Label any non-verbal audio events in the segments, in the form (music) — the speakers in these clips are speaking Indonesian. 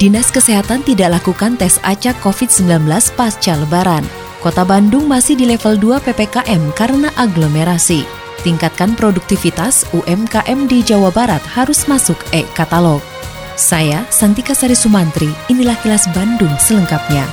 Dinas Kesehatan tidak lakukan tes acak COVID-19 pasca lebaran. Kota Bandung masih di level 2 PPKM karena aglomerasi. Tingkatkan produktivitas UMKM di Jawa Barat harus masuk e-katalog. Saya, Santika Sari Sumantri, inilah kilas Bandung selengkapnya.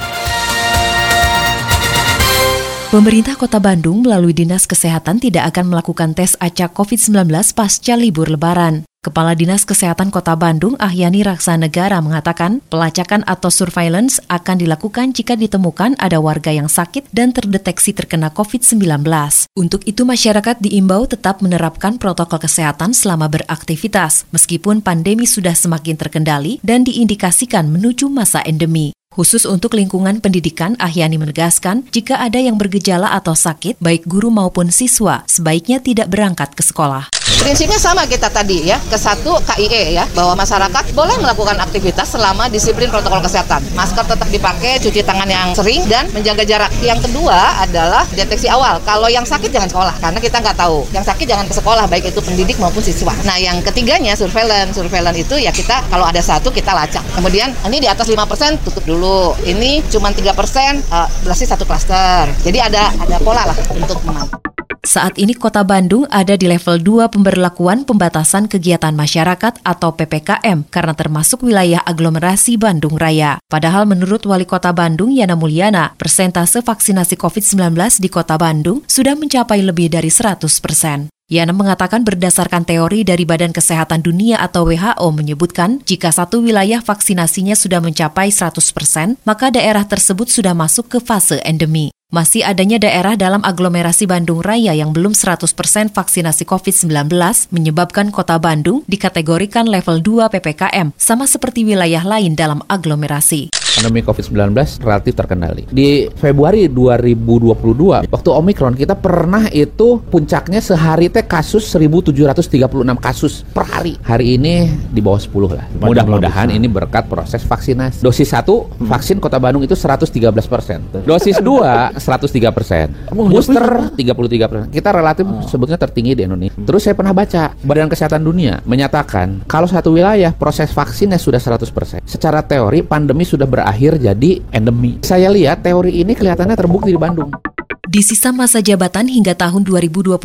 Pemerintah Kota Bandung melalui Dinas Kesehatan tidak akan melakukan tes acak COVID-19 pasca libur lebaran. Kepala Dinas Kesehatan Kota Bandung, Ahyani Raksa Negara mengatakan pelacakan atau surveillance akan dilakukan jika ditemukan ada warga yang sakit dan terdeteksi terkena COVID-19. Untuk itu masyarakat diimbau tetap menerapkan protokol kesehatan selama beraktivitas, meskipun pandemi sudah semakin terkendali dan diindikasikan menuju masa endemi. Khusus untuk lingkungan pendidikan, Ahyani menegaskan jika ada yang bergejala atau sakit, baik guru maupun siswa, sebaiknya tidak berangkat ke sekolah. Prinsipnya sama kita tadi ya, ke satu KIE ya, bahwa masyarakat boleh melakukan aktivitas selama disiplin protokol kesehatan. Masker tetap dipakai, cuci tangan yang sering, dan menjaga jarak. Yang kedua adalah deteksi awal. Kalau yang sakit jangan sekolah, karena kita nggak tahu. Yang sakit jangan ke sekolah, baik itu pendidik maupun siswa. Nah yang ketiganya surveillance. Surveillance itu ya kita kalau ada satu kita lacak. Kemudian ini di atas 5% tutup dulu. Ini cuma 3% uh, berarti satu klaster. Jadi ada ada pola lah untuk memantau. Saat ini Kota Bandung ada di level 2 pemberlakuan pembatasan kegiatan masyarakat atau PPKM karena termasuk wilayah aglomerasi Bandung Raya. Padahal menurut Wali Kota Bandung Yana Mulyana, persentase vaksinasi COVID-19 di Kota Bandung sudah mencapai lebih dari 100 persen. Yana mengatakan berdasarkan teori dari Badan Kesehatan Dunia atau WHO menyebutkan jika satu wilayah vaksinasinya sudah mencapai 100 persen, maka daerah tersebut sudah masuk ke fase endemi. Masih adanya daerah dalam aglomerasi Bandung Raya yang belum 100% vaksinasi COVID-19 menyebabkan kota Bandung dikategorikan level 2 PPKM, sama seperti wilayah lain dalam aglomerasi pandemi COVID-19 relatif terkendali. Di Februari 2022, waktu Omikron kita pernah itu puncaknya sehari teh kasus 1736 kasus per hari. Hari ini di bawah 10 lah. Mudah-mudahan ini berkat proses vaksinasi. Dosis 1 vaksin Kota Bandung itu 113 persen. Dosis (laughs) 2 103 persen. Booster 33 persen. Kita relatif oh. sebetulnya tertinggi di Indonesia. Terus saya pernah baca Badan Kesehatan Dunia menyatakan kalau satu wilayah proses vaksinnya sudah 100 persen. Secara teori pandemi sudah berakhir jadi endemi. Saya lihat teori ini kelihatannya terbukti di Bandung. Di sisa masa jabatan hingga tahun 2023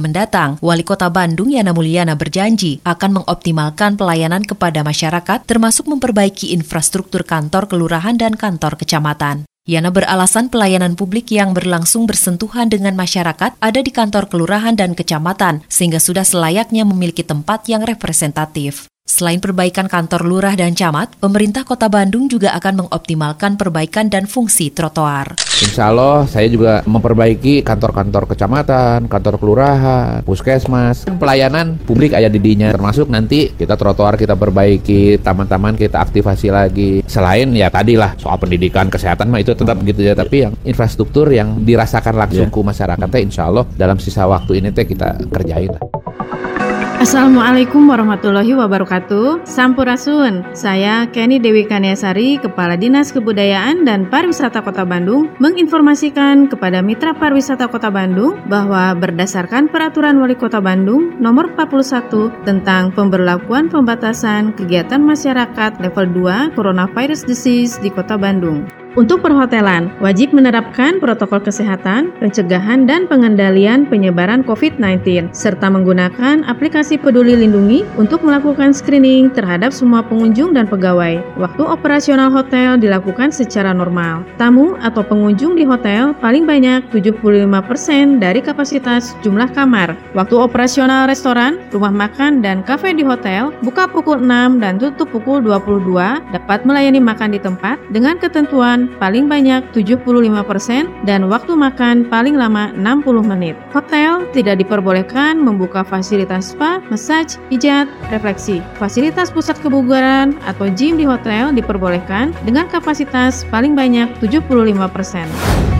mendatang, Wali Kota Bandung Yana Mulyana berjanji akan mengoptimalkan pelayanan kepada masyarakat termasuk memperbaiki infrastruktur kantor kelurahan dan kantor kecamatan. Yana beralasan pelayanan publik yang berlangsung bersentuhan dengan masyarakat ada di kantor kelurahan dan kecamatan, sehingga sudah selayaknya memiliki tempat yang representatif. Selain perbaikan kantor lurah dan camat, pemerintah kota Bandung juga akan mengoptimalkan perbaikan dan fungsi trotoar. Insya Allah saya juga memperbaiki kantor-kantor kecamatan, kantor kelurahan, puskesmas, pelayanan publik ayah didinya termasuk nanti kita trotoar kita perbaiki, taman-taman kita aktifasi lagi. Selain ya tadi lah soal pendidikan, kesehatan mah itu tetap gitu ya, tapi yang infrastruktur yang dirasakan langsung yeah. ke masyarakatnya insya Allah dalam sisa waktu ini teh kita kerjain lah. Assalamualaikum warahmatullahi wabarakatuh. Sampurasun. Saya Kenny Dewi Kaniasari Kepala Dinas Kebudayaan dan Pariwisata Kota Bandung Menginformasikan kepada Mitra Pariwisata Kota Bandung Bahwa berdasarkan Peraturan Wali Kota Bandung Nomor 41 Tentang pemberlakuan pembatasan kegiatan masyarakat level 2 Coronavirus Disease di Kota Bandung untuk perhotelan, wajib menerapkan protokol kesehatan, pencegahan dan pengendalian penyebaran COVID-19, serta menggunakan aplikasi peduli lindungi untuk melakukan screening terhadap semua pengunjung dan pegawai. Waktu operasional hotel dilakukan secara normal. Tamu atau pengunjung di hotel paling banyak 75% dari kapasitas jumlah kamar. Waktu operasional restoran, rumah makan, dan kafe di hotel buka pukul 6 dan tutup pukul 22 dapat melayani makan di tempat dengan ketentuan kesehatan paling banyak 75% dan waktu makan paling lama 60 menit. Hotel tidak diperbolehkan membuka fasilitas spa, massage, pijat, refleksi. Fasilitas pusat kebugaran atau gym di hotel diperbolehkan dengan kapasitas paling banyak 75%.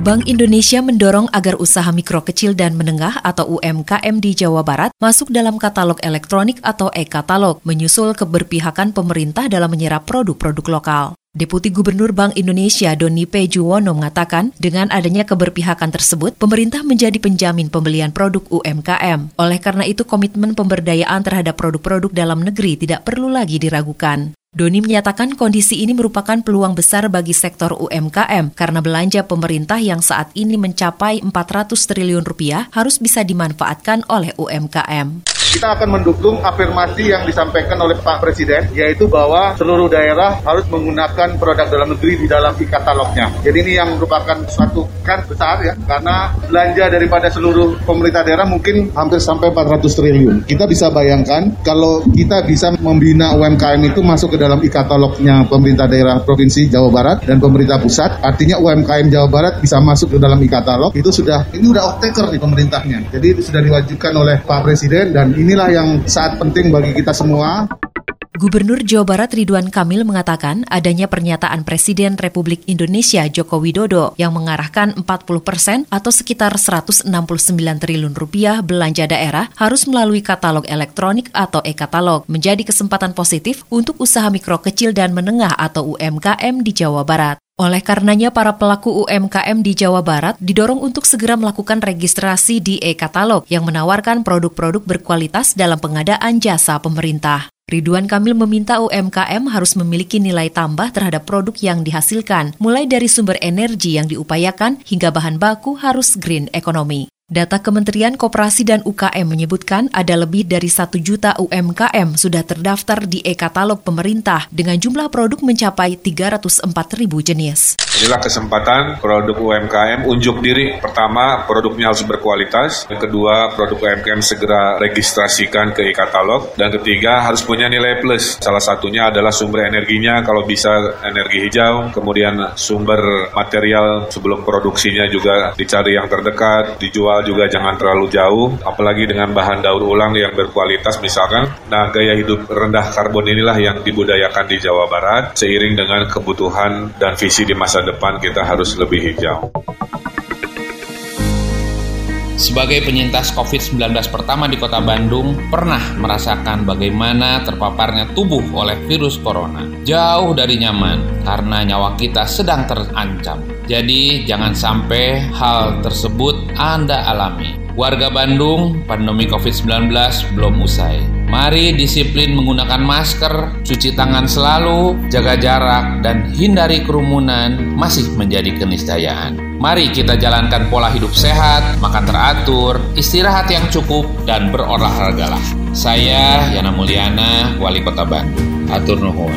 Bank Indonesia mendorong agar usaha mikro kecil dan menengah atau UMKM di Jawa Barat masuk dalam katalog elektronik atau e-katalog, menyusul keberpihakan pemerintah dalam menyerap produk-produk lokal. Deputi Gubernur Bank Indonesia Doni P. Juwono mengatakan, dengan adanya keberpihakan tersebut, pemerintah menjadi penjamin pembelian produk UMKM. Oleh karena itu, komitmen pemberdayaan terhadap produk-produk dalam negeri tidak perlu lagi diragukan. Doni menyatakan kondisi ini merupakan peluang besar bagi sektor UMKM karena belanja pemerintah yang saat ini mencapai 400 triliun rupiah harus bisa dimanfaatkan oleh UMKM kita akan mendukung afirmasi yang disampaikan oleh Pak Presiden, yaitu bahwa seluruh daerah harus menggunakan produk dalam negeri di dalam e-katalognya. Jadi ini yang merupakan suatu kan besar ya, karena belanja daripada seluruh pemerintah daerah mungkin hampir sampai 400 triliun. Kita bisa bayangkan kalau kita bisa membina UMKM itu masuk ke dalam e-katalognya pemerintah daerah Provinsi Jawa Barat dan pemerintah pusat, artinya UMKM Jawa Barat bisa masuk ke dalam e-katalog, itu sudah, ini udah off taker di pemerintahnya. Jadi itu sudah diwajibkan oleh Pak Presiden dan inilah yang saat penting bagi kita semua. Gubernur Jawa Barat Ridwan Kamil mengatakan adanya pernyataan Presiden Republik Indonesia Joko Widodo yang mengarahkan 40 persen atau sekitar 169 triliun rupiah belanja daerah harus melalui katalog elektronik atau e-katalog menjadi kesempatan positif untuk usaha mikro kecil dan menengah atau UMKM di Jawa Barat. Oleh karenanya, para pelaku UMKM di Jawa Barat didorong untuk segera melakukan registrasi di e-katalog yang menawarkan produk-produk berkualitas dalam pengadaan jasa pemerintah. Ridwan Kamil meminta UMKM harus memiliki nilai tambah terhadap produk yang dihasilkan, mulai dari sumber energi yang diupayakan hingga bahan baku harus green economy. Data Kementerian Koperasi dan UKM menyebutkan ada lebih dari satu juta UMKM sudah terdaftar di e-katalog pemerintah dengan jumlah produk mencapai 304 ribu jenis. Inilah kesempatan produk UMKM unjuk diri. Pertama, produknya harus berkualitas. Kedua, produk UMKM segera registrasikan ke e-katalog. Dan ketiga, harus punya nilai plus. Salah satunya adalah sumber energinya, kalau bisa energi hijau. Kemudian sumber material sebelum produksinya juga dicari yang terdekat, dijual juga jangan terlalu jauh, apalagi dengan bahan daur ulang yang berkualitas misalkan. Nah, gaya hidup rendah karbon inilah yang dibudayakan di Jawa Barat, seiring dengan kebutuhan dan visi di masa depan kita harus lebih hijau. Sebagai penyintas COVID-19 pertama di kota Bandung, pernah merasakan bagaimana terpaparnya tubuh oleh virus corona. Jauh dari nyaman, karena nyawa kita sedang terancam. Jadi jangan sampai hal tersebut Anda alami. Warga Bandung, pandemi COVID-19 belum usai. Mari disiplin menggunakan masker, cuci tangan selalu, jaga jarak, dan hindari kerumunan masih menjadi keniscayaan. Mari kita jalankan pola hidup sehat, makan teratur, istirahat yang cukup, dan berolahragalah. Saya Yana Mulyana, Wali Kota Bandung. Atur nuhun.